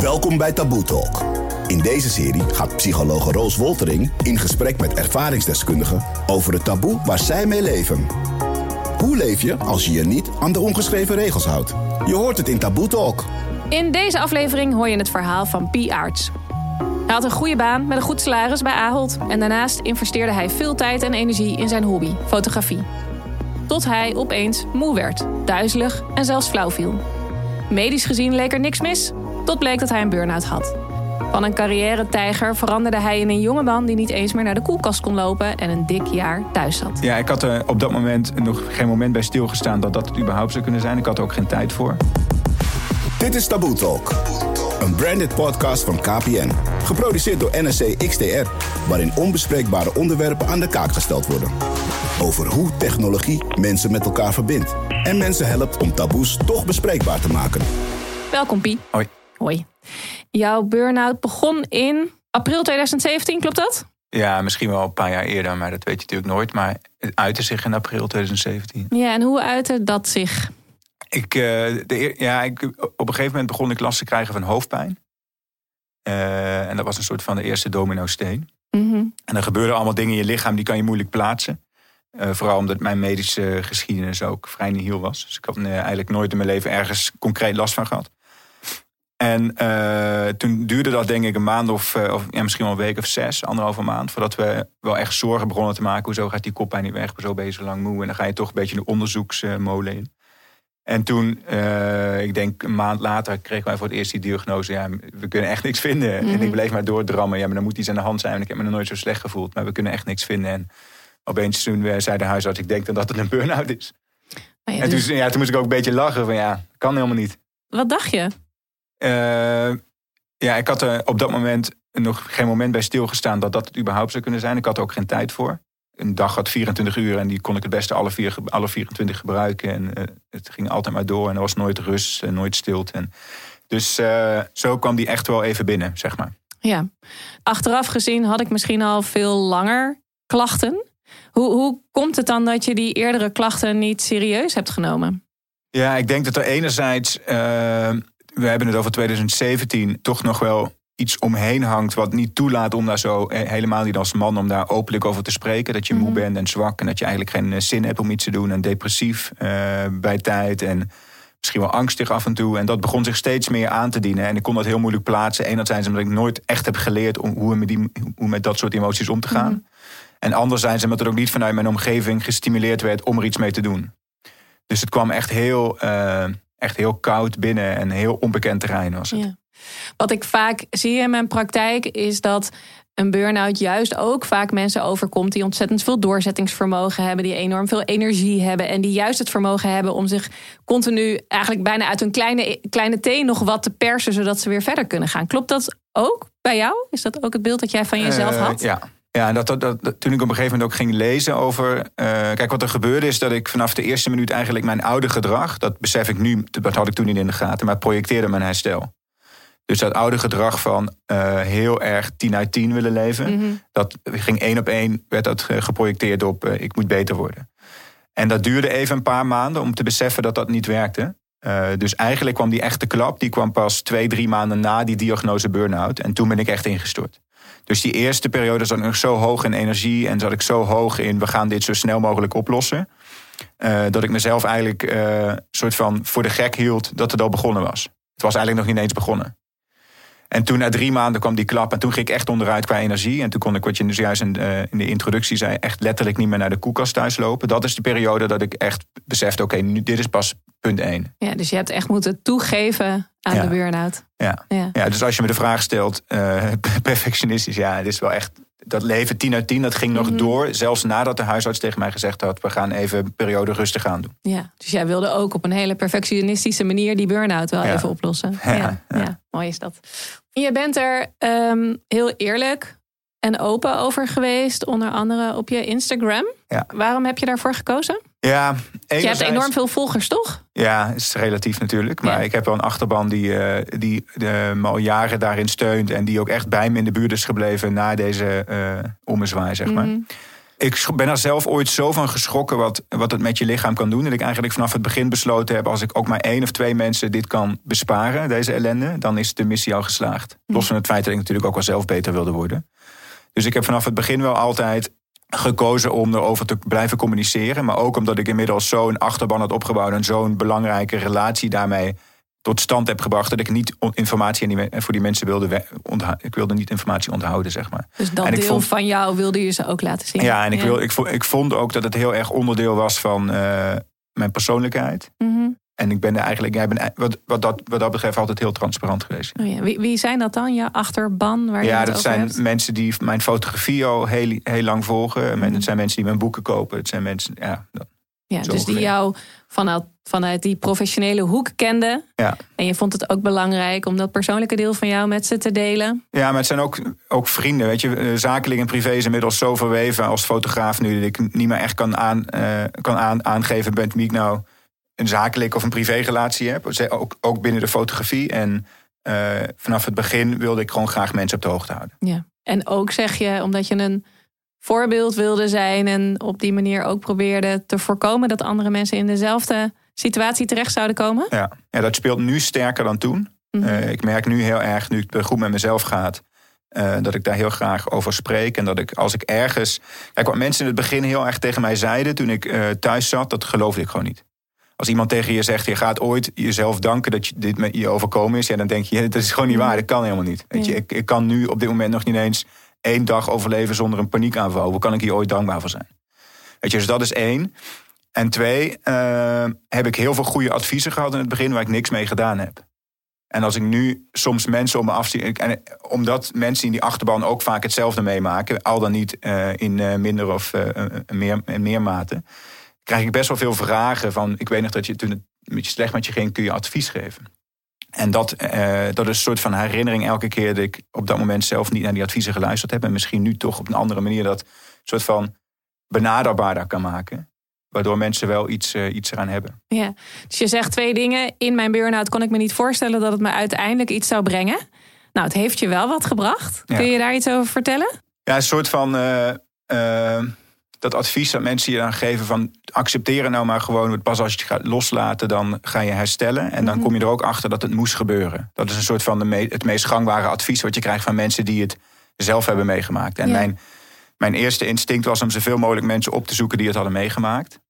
Welkom bij Taboe Talk. In deze serie gaat psychologe Roos Woltering in gesprek met ervaringsdeskundigen over het taboe waar zij mee leven. Hoe leef je als je je niet aan de ongeschreven regels houdt? Je hoort het in Taboe Talk. In deze aflevering hoor je het verhaal van Pi Arts. Hij had een goede baan met een goed salaris bij Ahold en daarnaast investeerde hij veel tijd en energie in zijn hobby, fotografie. Tot hij opeens moe werd, duizelig en zelfs flauw viel. Medisch gezien leek er niks mis, tot bleek dat hij een burn-out had. Van een carrière-tijger veranderde hij in een jonge man die niet eens meer naar de koelkast kon lopen en een dik jaar thuis zat. Ja, ik had er op dat moment nog geen moment bij stilgestaan dat dat het überhaupt zou kunnen zijn. Ik had er ook geen tijd voor. Dit is Taboe Talk. Een branded podcast van KPN. Geproduceerd door NSC XTR. Waarin onbespreekbare onderwerpen aan de kaak gesteld worden. Over hoe technologie mensen met elkaar verbindt. En mensen helpt om taboes toch bespreekbaar te maken. Welkom Pi. Hoi. Hoi. Jouw burn-out begon in april 2017, klopt dat? Ja, misschien wel een paar jaar eerder, maar dat weet je natuurlijk nooit. Maar het uitte zich in april 2017. Ja, en hoe uitte dat zich? Ik, eh, de, ja, ik, op een gegeven moment begon ik last te krijgen van hoofdpijn. Eh, en dat was een soort van de eerste domino-steen. Mhm. En er gebeurden allemaal dingen in je lichaam die kan je moeilijk plaatsen. Eh, vooral omdat mijn medische geschiedenis ook vrij nihil was. Dus ik had eigenlijk nooit in mijn leven ergens concreet last van gehad. En eh, toen duurde dat denk ik een maand of, eh, of ja, misschien wel een week of zes, anderhalve maand. Voordat we wel echt zorgen begonnen te maken. Hoezo gaat die koppijn niet weg? Hoezo ben je zo lang moe? En dan ga je toch een beetje de onderzoeksmolen in. En toen, eh, ik denk een maand later, kregen wij voor het eerst die diagnose. Ja, we kunnen echt niks vinden. En ik bleef maar doordrammen. Ja, maar dan moet iets aan de hand zijn. En ik heb me nog nooit zo slecht gevoeld. Maar we kunnen echt niks vinden. En opeens toen zei de huisarts, ik denk dan dat het een burn-out is. Nou ja, En dus toen, ja, toen moest ik ook een beetje lachen van ja, kan helemaal niet. Wat dacht je? Eh, ja, ik had er op dat moment nog geen moment bij stilgestaan dat dat het überhaupt zou kunnen zijn. Ik had er ook geen tijd voor. Een dag had 24 uur en die kon ik het beste alle, vier, alle 24 gebruiken. En eh, het ging altijd maar door en er was nooit rust en nooit stilte. En dus eh, zo kwam die echt wel even binnen, zeg maar. Ja. Achteraf gezien had ik misschien al veel langer klachten. Hoe, hoe komt het dan dat je die eerdere klachten niet serieus hebt genomen? Ja, ik denk dat er enerzijds, we hebben het over 2017, toch nog wel iets omheen hangt wat niet toelaat om daar zo, eh, helemaal niet als man, om daar openlijk over te spreken. Dat je moe bent en zwak en dat je eigenlijk geen eh, zin hebt om iets te doen en depressief eh, bij tijd en misschien wel angstig af en toe. En dat begon zich steeds meer aan te dienen en ik kon dat heel moeilijk plaatsen. Enerzijds omdat ik nooit echt heb geleerd om hoe met, die, hoe met dat soort emoties om te gaan. En anderzijds omdat het ook niet vanuit mijn omgeving gestimuleerd werd om er iets mee te doen. Dus het kwam echt heel, echt heel koud binnen en heel onbekend terrein was het. Ja. Wat ik vaak zie in mijn praktijk is dat een burn-out juist ook vaak mensen overkomt die ontzettend veel doorzettingsvermogen hebben, die enorm veel energie hebben en die juist het vermogen hebben om zich continu eigenlijk bijna uit hun kleine, kleine thee nog wat te persen zodat ze weer verder kunnen gaan. Klopt dat ook bij jou? Is dat ook het beeld dat jij van jezelf Eh, had? ja. Ja, en dat, dat, dat- toen ik op een gegeven moment ook ging lezen over. eh, kijk, wat er gebeurde is dat ik vanaf de eerste minuut eigenlijk mijn oude gedrag. Dat besef ik nu, dat had ik toen niet in de gaten, maar projecteerde mijn herstel. Dus dat oude gedrag van eh, heel erg 10 uit 10 willen leven. Mhm. Dat ging één op één, werd dat geprojecteerd op eh, ik moet beter worden. En dat duurde even een paar maanden om te beseffen dat dat niet werkte. Dus eigenlijk kwam die echte klap, die kwam pas twee, drie maanden na die diagnose burn-out. En toen ben ik echt ingestort. Dus die eerste periode zat ik zo hoog in energie en zat ik zo hoog in we gaan dit zo snel mogelijk oplossen. eh, dat ik mezelf eigenlijk eh soort van voor de gek hield dat het al begonnen was. Het was eigenlijk nog niet eens begonnen. En toen na drie maanden kwam die klap en toen ging ik echt onderuit qua energie. En toen kon ik, wat je dus juist in, eh, in de introductie zei, echt letterlijk niet meer naar de koelkast thuis lopen. Dat is de periode dat ik echt besefte, oké, nu dit is pas punt één. Ja, dus je hebt echt moeten toegeven aan Ja. de burn-out. Ja. Ja. Ja, dus als je me de vraag stelt, eh, perfectionistisch, ja, het is wel echt. Dat leven 10 uit 10, dat ging nog door. Zelfs nadat de huisarts tegen mij gezegd had: we gaan even een periode rustig aan doen. Ja, dus jij wilde ook op een hele perfectionistische manier die burn-out wel Ja. even oplossen. Ja, Ja, ja. ja. mooi is dat. Je bent er ehm, heel eerlijk en open over geweest, onder andere op je Instagram. Ja. Waarom heb je daarvoor gekozen? Ja, Je hebt enorm veel volgers, toch? Ja, is relatief natuurlijk. Maar Ja. ik heb wel een achterban die, eh, die eh, me al jaren daarin steunt. En die ook echt bij me in de buurt is gebleven na deze eh ommezwaai, zeg maar. Mhm. Ik ben er zelf ooit zo van geschrokken wat, wat het met je lichaam kan doen. Dat ik eigenlijk vanaf het begin besloten heb... als ik ook maar één of twee mensen dit kan besparen, deze ellende... dan is de missie al geslaagd. Hm. Los van het feit dat ik natuurlijk ook wel zelf beter wilde worden. Dus ik heb vanaf het begin wel altijd gekozen om erover te blijven communiceren. Maar ook omdat ik inmiddels zo'n achterban had opgebouwd... en zo'n belangrijke relatie daarmee tot stand heb gebracht dat ik niet informatie voor die mensen wilde onthouden. Ik wilde niet informatie onthouden, zeg maar. Dus dat deel van jou wilde je ze ook laten zien. Ja, en ik, Wil, ik, vond, ik vond ook dat het heel erg onderdeel was van uh, mijn persoonlijkheid. Mhm. En ik ben er eigenlijk, jij ben, wat, wat, dat, wat dat betreft, altijd heel transparant geweest. Oh ja. wie, wie, zijn dat dan, je achterban? Waar ja, je dat zijn mensen die mijn fotografie al heel, heel lang volgen. Mm Het zijn mensen die mijn boeken kopen. Het zijn mensen, ja. Dat, ja, dus die jou vanuit, vanuit die professionele hoek kenden. Ja. En je vond het ook belangrijk om dat persoonlijke deel van jou met ze te delen. Ja, maar het zijn ook, ook vrienden. Weet je, eh, zakelijk en privé is inmiddels zo verweven als fotograaf nu dat ik niet meer echt kan, aan, uh, kan aan, aangeven bent wie ik nou een zakelijk of een privérelatie heb. Ook, ook binnen de fotografie. En uh, vanaf het begin wilde ik gewoon graag mensen op de hoogte houden. Ja. En ook zeg je, omdat je een voorbeeld wilde zijn en op die manier ook probeerde te voorkomen dat andere mensen in dezelfde situatie terecht zouden komen? Ja, ja dat speelt nu sterker dan toen. Mhm. Eh, ik merk nu heel erg, nu het goed met mezelf gaat, uh, dat ik daar heel graag over spreek. En dat ik als ik ergens. Kijk, wat mensen in het begin heel erg tegen mij zeiden toen ik uh, thuis zat, dat geloofde ik gewoon niet. Als iemand tegen je zegt, je gaat ooit jezelf danken dat je dit met je overkomen is, ja, dan denk je, dat is gewoon niet waar. Dat kan helemaal niet. Weet je, ik, ik kan nu op dit moment nog niet eens één dag overleven zonder een paniekaanval. Hoe kan ik hier ooit dankbaar voor zijn? Weet je, dus dat is één. En twee, uh, heb ik heel veel goede adviezen gehad in het begin waar ik niks mee gedaan heb. En als ik nu soms mensen om me afzie, en omdat mensen in die achterban ook vaak hetzelfde meemaken, al dan niet uh, in uh, minder of meer, meer mate, krijg ik best wel veel vragen van, ik weet nog dat je toen het met je slecht met je ging, kun je advies geven. En dat, uh, dat is een soort van herinnering elke keer dat ik op dat moment zelf niet naar die adviezen geluisterd heb. En misschien nu toch op een andere manier dat soort van benaderbaarder kan maken. Waardoor mensen wel iets, uh, iets eraan hebben. Ja, dus je zegt twee dingen. In mijn burn-out kon ik me niet voorstellen dat het me uiteindelijk iets zou brengen. Nou, het heeft je wel wat gebracht. Kun je daar iets over vertellen? Ja, een soort van. Uh, dat advies dat mensen je dan geven van accepteren nou maar gewoon. Pas als je het gaat loslaten, dan ga je herstellen. En dan mhm. kom je er ook achter dat het moest gebeuren. Dat is een soort van de het meest gangbare advies wat je krijgt van mensen die het zelf hebben meegemaakt. En mijn, mijn eerste instinct was om zoveel mogelijk mensen op te zoeken die het hadden meegemaakt.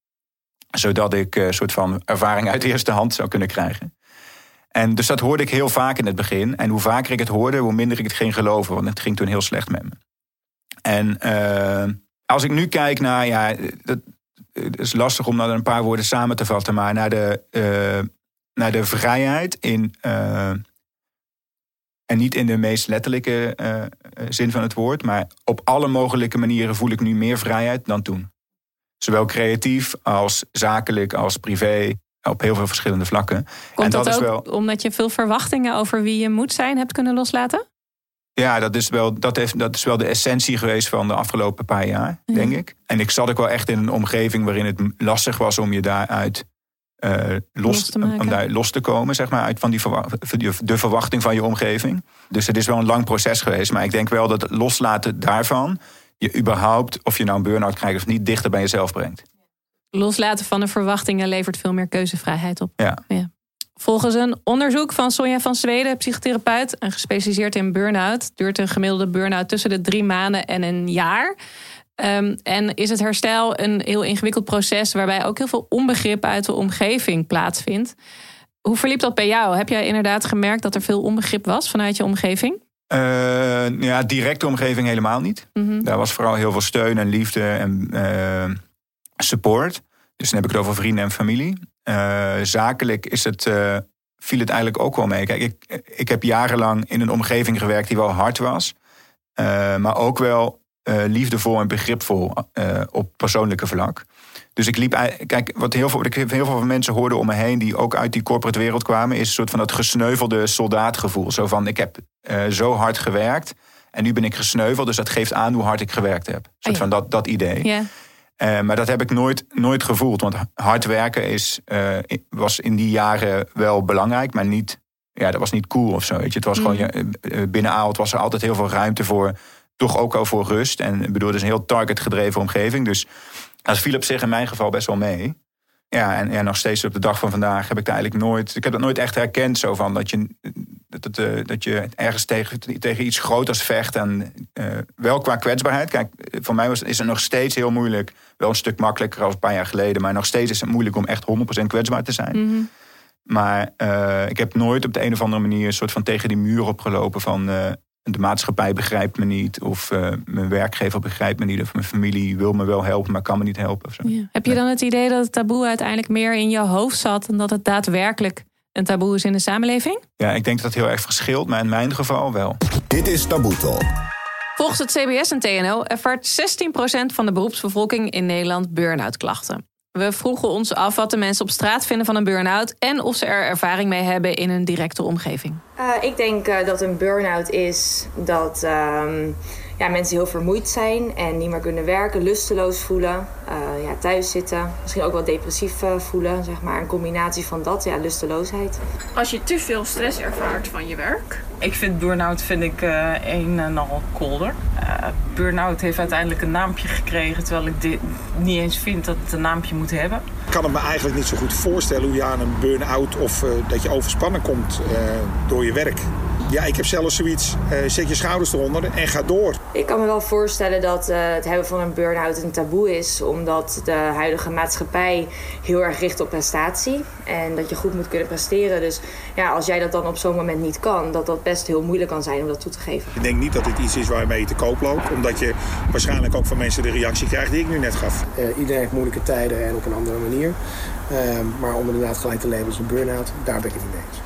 Zodat ik een soort van ervaring uit de eerste hand zou kunnen krijgen. En dus dat hoorde ik heel vaak in het begin. En hoe vaker ik het hoorde, hoe minder ik het ging geloven. Want het ging toen heel slecht met me. En uh, als ik nu kijk naar, ja, dat, het is lastig om dat een paar woorden samen te vatten, maar naar de, uh, naar de vrijheid in. Uh, en niet in de meest letterlijke uh, zin van het woord, maar op alle mogelijke manieren voel ik nu meer vrijheid dan toen. Zowel creatief als zakelijk als privé, op heel veel verschillende vlakken. Komt en dat, is wel... omdat je veel verwachtingen over wie je moet zijn hebt kunnen loslaten? Ja, dat is, wel, dat, heeft, dat is wel de essentie geweest van de afgelopen paar jaar, denk ik. En ik zat ook wel echt in een omgeving waarin het lastig was om je daaruit uh, los, te om daar los te komen, zeg maar, uit van die de verwachting van je omgeving. Dus het is wel een lang proces geweest. Maar ik denk wel dat het loslaten daarvan je überhaupt, of je nou een burn-out krijgt of niet, dichter bij jezelf brengt. Loslaten van de verwachtingen levert veel meer keuzevrijheid op. Ja. ja. Volgens een onderzoek van Sonja van Zweden, psychotherapeut en gespecialiseerd in burn-out, duurt een gemiddelde burn-out tussen de drie maanden en een jaar. Um, en is het herstel een heel ingewikkeld proces waarbij ook heel veel onbegrip uit de omgeving plaatsvindt. Hoe verliep dat bij jou? Heb jij inderdaad gemerkt dat er veel onbegrip was vanuit je omgeving? Uh, ja, directe omgeving helemaal niet. Mm Daar was vooral heel veel steun en liefde en uh, support. Dus dan heb ik het over vrienden en familie. Uh, zakelijk is het, uh, viel het eigenlijk ook wel mee. Kijk, ik, ik heb jarenlang in een omgeving gewerkt die wel hard was. Uh, maar ook wel liefdevol en begripvol op persoonlijke vlak. Dus ik liep, kijk, wat heel veel, ik heel veel van mensen hoorden om me heen die ook uit die corporate wereld kwamen, is een soort van dat gesneuvelde soldaatgevoel. Zo van: ik heb zo hard gewerkt en nu ben ik gesneuveld, dus dat geeft aan hoe hard ik gewerkt heb. Een soort oh van dat, dat idee. Ja. Uh, maar dat heb ik nooit, nooit gevoeld. Want hard werken is, uh, was in die jaren wel belangrijk, maar niet, ja, dat was niet cool of zo. Weet je. Het was gewoon, mm. ja, binnen Aalt was er altijd heel veel ruimte voor toch ook al voor rust. En ik bedoel, het is een heel target-gedreven omgeving. Dus dat viel op zich in mijn geval best wel mee. Ja, en, en nog steeds op de dag van vandaag heb ik het eigenlijk nooit. Ik heb dat nooit echt herkend. Zo van dat je, dat, uh, dat je ergens tegen, tegen iets groters vecht. En uh, wel qua kwetsbaarheid. Kijk, voor mij was, is het nog steeds heel moeilijk. Wel een stuk makkelijker als een paar jaar geleden. Maar nog steeds is het moeilijk om echt 100% kwetsbaar te zijn. Mhm. Maar uh, ik heb nooit op de een of andere manier een soort van tegen die muur opgelopen van de maatschappij begrijpt me niet. Of uh, mijn werkgever begrijpt me niet. Of mijn familie wil me wel helpen, maar kan me niet helpen. Of zo. Ja. Heb je dan het idee dat het taboe uiteindelijk meer in je hoofd zat... en dat het daadwerkelijk een taboe is in de samenleving? Ja, ik denk dat dat heel erg verschilt, maar in mijn geval wel. Dit is Taboe Talk. Volgens het CBS en TNO ervaart 16% van de beroepsbevolking in Nederland burn-out klachten. We vroegen ons af wat de mensen op straat vinden van een burn-out en of ze er ervaring mee hebben in een directe omgeving. Uh, ik denk uh, dat een burn-out is dat um, ja, mensen heel vermoeid zijn en niet meer kunnen werken, lusteloos voelen, uh, ja, thuis zitten, misschien ook wel depressief voelen, zeg maar. Een combinatie van dat, ja, lusteloosheid. Als je te veel stress ervaart van je werk. Ik vind burn-out vind ik een en al kolder. burn-out heeft uiteindelijk een naampje gekregen, terwijl ik dit niet eens vind dat het een naampje moet hebben. Ik kan het me eigenlijk niet zo goed voorstellen hoe je aan een burn-out of uh, dat je overspannen komt uh, door je werk. Ja, ik heb zelfs zoiets. Uh, zet je schouders eronder en ga door. Ik kan me wel voorstellen dat het hebben van een burn-out een taboe is. Omdat de huidige maatschappij heel erg richt op prestatie. En dat je goed moet kunnen presteren. Dus ja, als jij dat dan op zo'n moment niet kan, dat dat best heel moeilijk kan zijn om dat toe te geven. Ik denk niet dat dit iets is waarmee je te koop loopt. Omdat je waarschijnlijk ook van mensen de reactie krijgt die ik nu net gaf. iedereen heeft moeilijke tijden en op een andere manier. Uh, maar om inderdaad gelijk te labelen als een burn-out, daar ben ik het niet mee eens.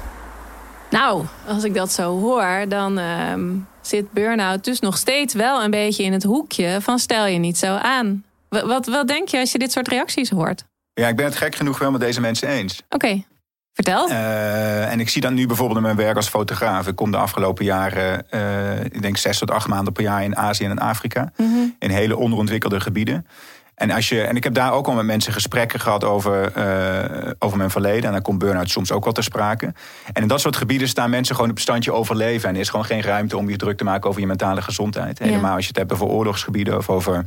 Nou, als ik dat zo hoor, dan uh, zit burn-out dus nog steeds wel een beetje in het hoekje van stel je niet zo aan. Wat, wat, wat denk je als je dit soort reacties hoort? Ja, ik ben het gek genoeg wel met deze mensen eens. Oké, okay. vertel. Uh, en ik zie dat nu bijvoorbeeld in mijn werk als fotograaf. Ik kom de afgelopen jaren, uh, ik denk zes tot acht maanden per jaar in Azië en in Afrika. Mm -hmm. In hele onderontwikkelde gebieden. En, als je, en ik heb daar ook al met mensen gesprekken gehad over, uh, over mijn verleden. En dan komt burn-out soms ook wel ter sprake. En in dat soort gebieden staan mensen gewoon op het standje overleven. En er is gewoon geen ruimte om je druk te maken over je mentale gezondheid. Ja. Helemaal als je het hebt over oorlogsgebieden of over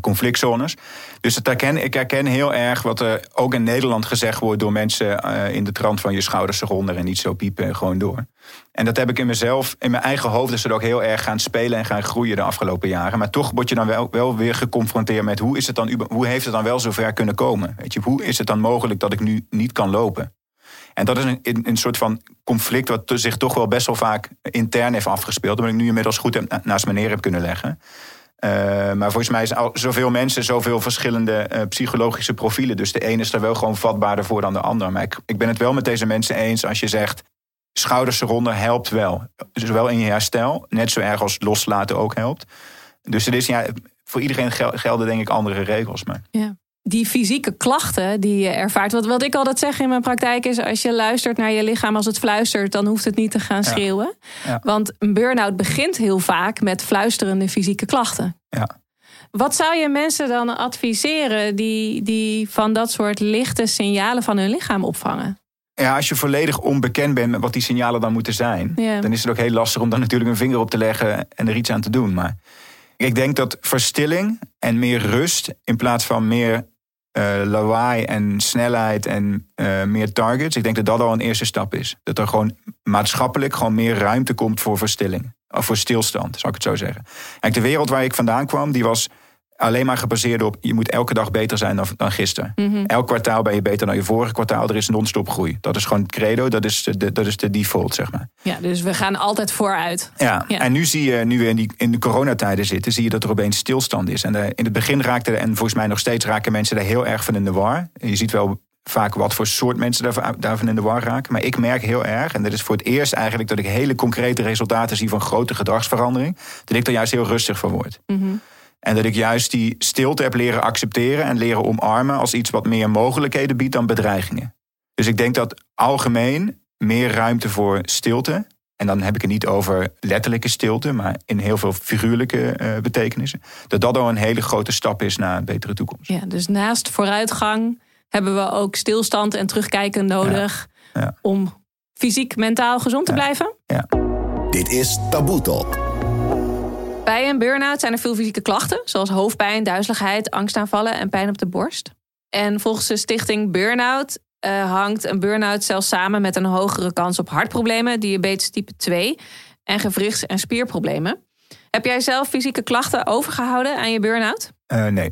conflictzones. Dus dat herken, ik herken heel erg wat er ook in Nederland gezegd wordt door mensen uh, in de trant van je schouders eronder en niet zo piepen gewoon door. En dat heb ik in mezelf, in mijn eigen hoofd is het ook heel erg gaan spelen en gaan groeien de afgelopen jaren. Maar toch word je dan wel, wel weer geconfronteerd met hoe, is het dan, hoe heeft het dan wel zover kunnen komen? Weet je, hoe is het dan mogelijk dat ik nu niet kan lopen? En dat is een, een, soort van conflict wat zich toch wel best wel vaak intern heeft afgespeeld. Omdat ik nu inmiddels goed naast me neer heb kunnen leggen. Uh, maar volgens mij zijn zoveel mensen, zoveel verschillende uh, psychologische profielen. Dus de ene is er wel gewoon vatbaarder voor dan de ander. Maar ik, ik ben het wel met deze mensen eens als je zegt... schouders eronder helpt wel. Zowel in je herstel, net zo erg als loslaten ook helpt. Dus het is, ja, voor iedereen gelden denk ik andere regels. Maar. Ja die fysieke klachten die je ervaart. Wat, wat ik altijd zeg in mijn praktijk is: als je luistert naar je lichaam als het fluistert, dan hoeft het niet te gaan schreeuwen. Ja. Ja. Want een burn-out begint heel vaak met fluisterende fysieke klachten. Ja. Wat zou je mensen dan adviseren die, die van dat soort lichte signalen van hun lichaam opvangen? Ja, als je volledig onbekend bent met wat die signalen dan moeten zijn, Ja. dan is het ook heel lastig om daar natuurlijk een vinger op te leggen en er iets aan te doen. Maar ik denk dat verstilling en meer rust in plaats van meer uh, lawaai en snelheid en uh, meer targets. Ik denk dat dat al een eerste stap is. Dat er gewoon maatschappelijk gewoon meer ruimte komt voor verstilling. Of voor stilstand, zou ik het zo zeggen. Kijk, de wereld waar ik vandaan kwam, die was alleen maar gebaseerd op... je moet elke dag beter zijn dan, dan gisteren. Mm -hmm. Elk kwartaal ben je beter dan je vorige kwartaal. Er is non-stop groei. Dat is gewoon het credo, dat is de, dat is de default, zeg maar. Ja, dus we gaan altijd vooruit. Ja, ja. en nu zie je, nu we in, die, in de coronatijden zitten... zie je dat er opeens stilstand is. En uh, in het begin raakte, en volgens mij nog steeds raken mensen daar heel erg van in de war. Je ziet wel vaak wat voor soort mensen daarvan, daarvan in de war raken. Maar ik merk heel erg, en dat is voor het eerst eigenlijk... dat ik hele concrete resultaten zie van grote gedragsverandering... dat ik er juist heel rustig van word. Mm -hmm. En dat ik juist die stilte heb leren accepteren en leren omarmen als iets wat meer mogelijkheden biedt dan bedreigingen. Dus ik denk dat algemeen meer ruimte voor stilte. En dan heb ik het niet over letterlijke stilte, maar in heel veel figuurlijke uh, betekenissen. Dat dat al een hele grote stap is naar een betere toekomst. Ja, dus naast vooruitgang hebben we ook stilstand en terugkijken nodig ja. Ja. om fysiek, mentaal gezond te ja. blijven. Ja. Dit is Taboe Talk. Bij een burn-out zijn er veel fysieke klachten, zoals hoofdpijn, duizeligheid, angstaanvallen en pijn op de borst. En volgens de stichting Burnout uh, hangt een burn-out zelfs samen met een hogere kans op hartproblemen, diabetes type 2 en gewrichts- en spierproblemen. Heb jij zelf fysieke klachten overgehouden aan je burn-out? Uh, nee.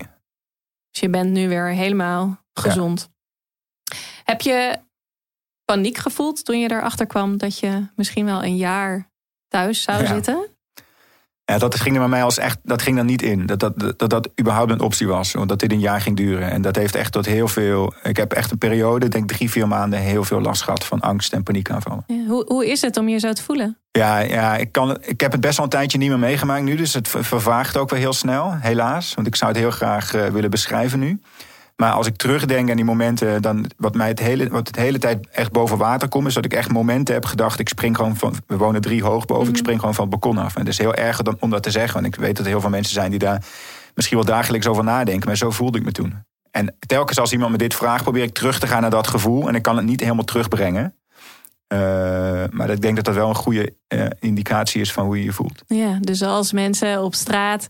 Dus je bent nu weer helemaal gezond. Heb je paniek gevoeld toen je erachter kwam dat je misschien wel een jaar thuis zou zitten? Ja, dat ging er bij mij als echt, dat ging dan niet in. Dat dat, dat dat überhaupt een optie was. Dat dit een jaar ging duren. En dat heeft echt tot heel veel. Ik heb echt een periode, denk drie, vier maanden, heel veel last gehad van angst en paniekaanvallen. Ja, hoe, hoe is het om je zo te voelen? Ja, ja ik, kan, ik heb het best wel een tijdje niet meer meegemaakt nu. Dus het vervaagt ook wel heel snel, helaas. Want ik zou het heel graag uh, willen beschrijven nu. Maar als ik terugdenk aan die momenten, dan wat mij het hele, wat het hele tijd echt boven water komt, is dat ik echt momenten heb gedacht. Ik spring gewoon van. We wonen drie hoog boven. Ik mhm. spring gewoon van het balkon af. En het is heel erg om dat te zeggen. Want ik weet dat er heel veel mensen zijn die daar misschien wel dagelijks over nadenken. Maar zo voelde ik me toen. En telkens als iemand me dit vraagt, probeer ik terug te gaan naar dat gevoel. En ik kan het niet helemaal terugbrengen. Uh, maar ik denk dat dat wel een goede uh, indicatie is van hoe je je voelt. Ja, dus als mensen op straat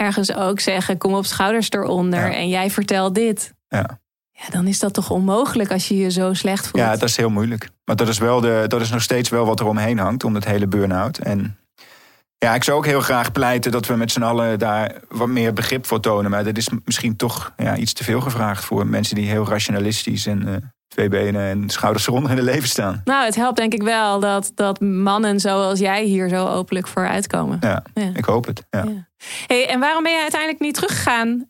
ergens ook zeggen: kom op schouders eronder en jij vertelt dit. Ja. Ja, dan is dat toch onmogelijk als je je zo slecht voelt. Ja, dat is heel moeilijk. Maar dat is, wel de, dat is nog steeds wel wat er omheen hangt, om het hele burn-out. En ja, ik zou ook heel graag pleiten dat we met z'n allen daar wat meer begrip voor tonen. Maar dat is misschien toch ja, iets te veel gevraagd voor mensen die heel rationalistisch en uh, twee benen en schouders eronder in het leven staan. Nou, het helpt denk ik wel dat, dat mannen zoals jij hier zo openlijk voor uitkomen. Ja, ja. ik hoop het. Ja. Hey, en waarom ben je uiteindelijk niet teruggegaan uh,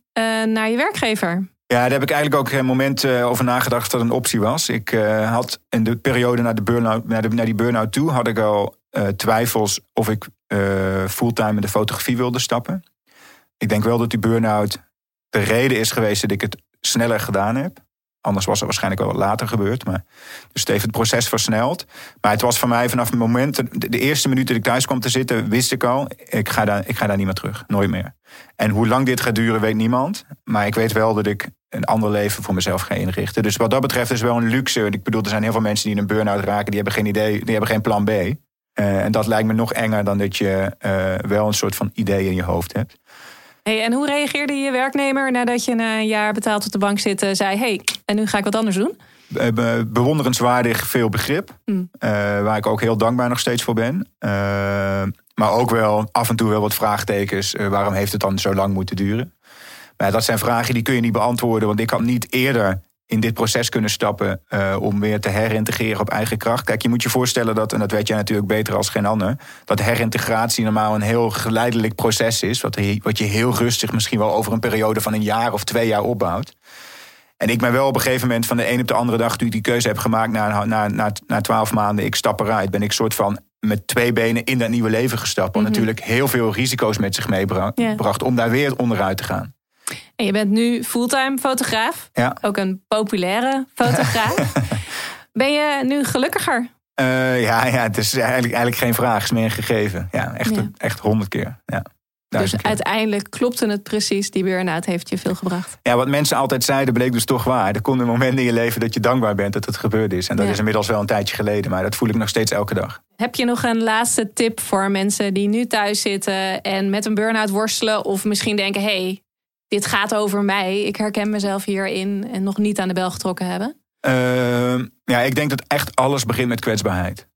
naar je werkgever? Ja, daar heb ik eigenlijk ook een moment uh, over nagedacht dat een optie was. Ik uh, had in de periode naar, de burn naar, de, naar die burn-out toe... had ik al twijfels of ik fulltime in de fotografie wilde stappen. Ik denk wel dat die burn-out de reden is geweest dat ik het sneller gedaan heb. Anders was het waarschijnlijk wel wat later gebeurd. Maar, dus het heeft het proces versneld. Maar het was voor mij vanaf het moment, de eerste minuut dat ik thuis kwam te zitten, wist ik al, ik ga daar, ik ga daar niet meer terug. Nooit meer. En hoe lang dit gaat duren, weet niemand. Maar ik weet wel dat ik een ander leven voor mezelf ga inrichten. Dus wat dat betreft is wel een luxe. Ik bedoel, er zijn heel veel mensen die in een burn-out raken, die hebben geen idee, die hebben geen plan B. Uh, en dat lijkt me nog enger dan dat je uh, wel een soort van idee in je hoofd hebt. Hey, en hoe reageerde je werknemer nadat je na een jaar betaald op de bank zit, zei: hey, en nu ga ik wat anders doen? bewonderenswaardig veel begrip. Hmm. Uh, waar ik ook heel dankbaar nog steeds voor ben. Uh, maar ook wel af en toe wel wat vraagtekens. Uh, waarom heeft het dan zo lang moeten duren? Maar dat zijn vragen die kun je niet beantwoorden. Want ik had niet eerder in dit proces kunnen stappen uh, om weer te herintegreren op eigen kracht. Kijk, je moet je voorstellen dat, en dat weet jij natuurlijk beter als geen ander, dat herintegratie normaal een heel geleidelijk proces is, wat, wat je heel rustig misschien wel over een periode van een jaar of twee jaar opbouwt. En ik ben wel op een gegeven moment van de een op de andere dag, toen ik die keuze heb gemaakt na, na, na, na twaalf maanden, ik stap eruit, ben ik soort van met twee benen in dat nieuwe leven gestapt. Wat mhm. natuurlijk heel veel risico's met zich meebracht om daar weer onderuit te gaan. En je bent nu fulltime fotograaf. Ja. Ook een populaire fotograaf. ben je nu gelukkiger? Uh, ja, ja, het is eigenlijk, eigenlijk geen vraag, het is meer een gegeven. Ja, echt, echt honderd keer. Ja. Dus uiteindelijk klopte het precies, die burn-out heeft je veel gebracht. Ja, wat mensen altijd zeiden bleek dus toch waar. Er komt een moment in je leven dat je dankbaar bent dat het gebeurd is. En dat is inmiddels wel een tijdje geleden, maar dat voel ik nog steeds elke dag. Heb je nog een laatste tip voor mensen die nu thuis zitten en met een burn-out worstelen? Of misschien denken, hé, hey, dit gaat over mij. Ik herken mezelf hierin en nog niet aan de bel getrokken hebben? Uh, ja, ik denk dat echt alles begint met kwetsbaarheid.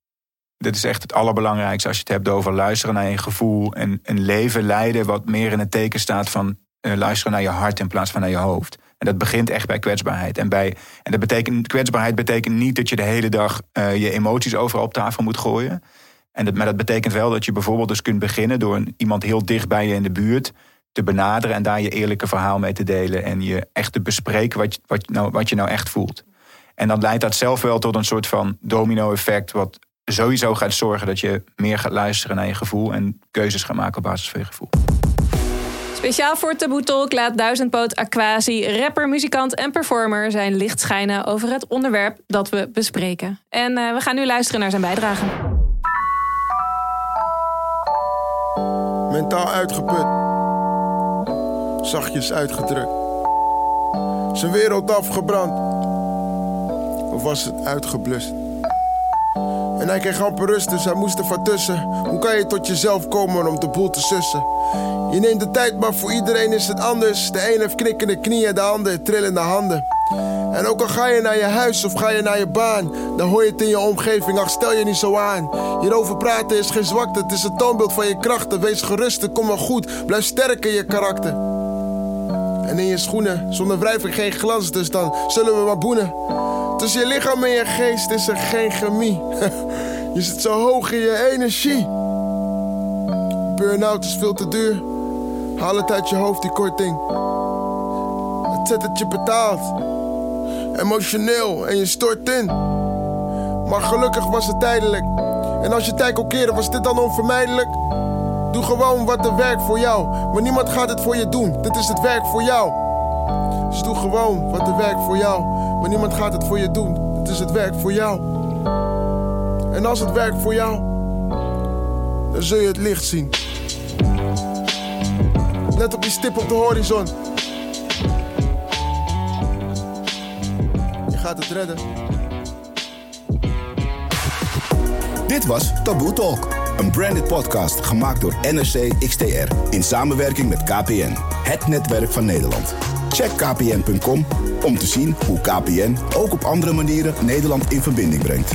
Dit is echt het allerbelangrijkste als je het hebt over luisteren naar je gevoel en een leven leiden wat meer in het teken staat van uh, luisteren naar je hart in plaats van naar je hoofd. En dat begint echt bij kwetsbaarheid. En, bij, en dat betekent, kwetsbaarheid betekent niet dat je de hele dag uh, je emoties overal op tafel moet gooien. En maar dat betekent wel dat je bijvoorbeeld dus kunt beginnen door een, iemand heel dicht bij je in de buurt te benaderen en daar je eerlijke verhaal mee te delen. En je echt te bespreken wat je, wat, nou, wat je nou echt voelt. En dan leidt dat zelf wel tot een soort van domino-effect, wat sowieso gaat zorgen dat je meer gaat luisteren naar je gevoel en keuzes gaat maken op basis van je gevoel. Speciaal voor Taboe Talk laat Duizendpoot Aquasi, rapper, muzikant en performer zijn licht schijnen over het onderwerp dat we bespreken. En uh, we gaan nu luisteren naar zijn bijdrage. Mentaal uitgeput zachtjes uitgedrukt. Zijn wereld afgebrand, of was het uitgeblust? En hij kreeg amper rust, dus hij moest er van tussen. Hoe kan je tot jezelf komen om de boel te sussen? Je neemt de tijd, maar voor iedereen is het anders. De een heeft knikkende knieën, de ander trillende handen. En ook al ga je naar je huis of ga je naar je baan, dan hoor je het in je omgeving, ach stel je niet zo aan. Hierover praten is geen zwakte, het is het toonbeeld van je krachten. Wees gerust, het komt wel goed, blijf sterk in je karakter. En in je schoenen, zonder wrijving geen glans, dus dan zullen we maar boenen. Tussen je lichaam en je geest is er geen chemie. je zit zo hoog in je energie. Burn-out is veel te duur. Haal het uit je hoofd, die korting. Het zet het je betaalt. Emotioneel en je stort in. Maar gelukkig was het tijdelijk. En als je tijd kon keren, was dit dan onvermijdelijk? Doe gewoon wat er werkt voor jou. Maar niemand gaat het voor je doen. Dit is het werk voor jou. Dus doe gewoon wat er werkt voor jou. Maar niemand gaat het voor je doen. Dit is het werk voor jou. En als het werkt voor jou, dan zul je het licht zien. Let op die stip op de horizon. Je gaat het redden. Dit was Taboe Talk, een branded podcast gemaakt door NRC XTR in samenwerking met KPN, het netwerk van Nederland. Check kpn.com om te zien hoe KPN ook op andere manieren Nederland in verbinding brengt.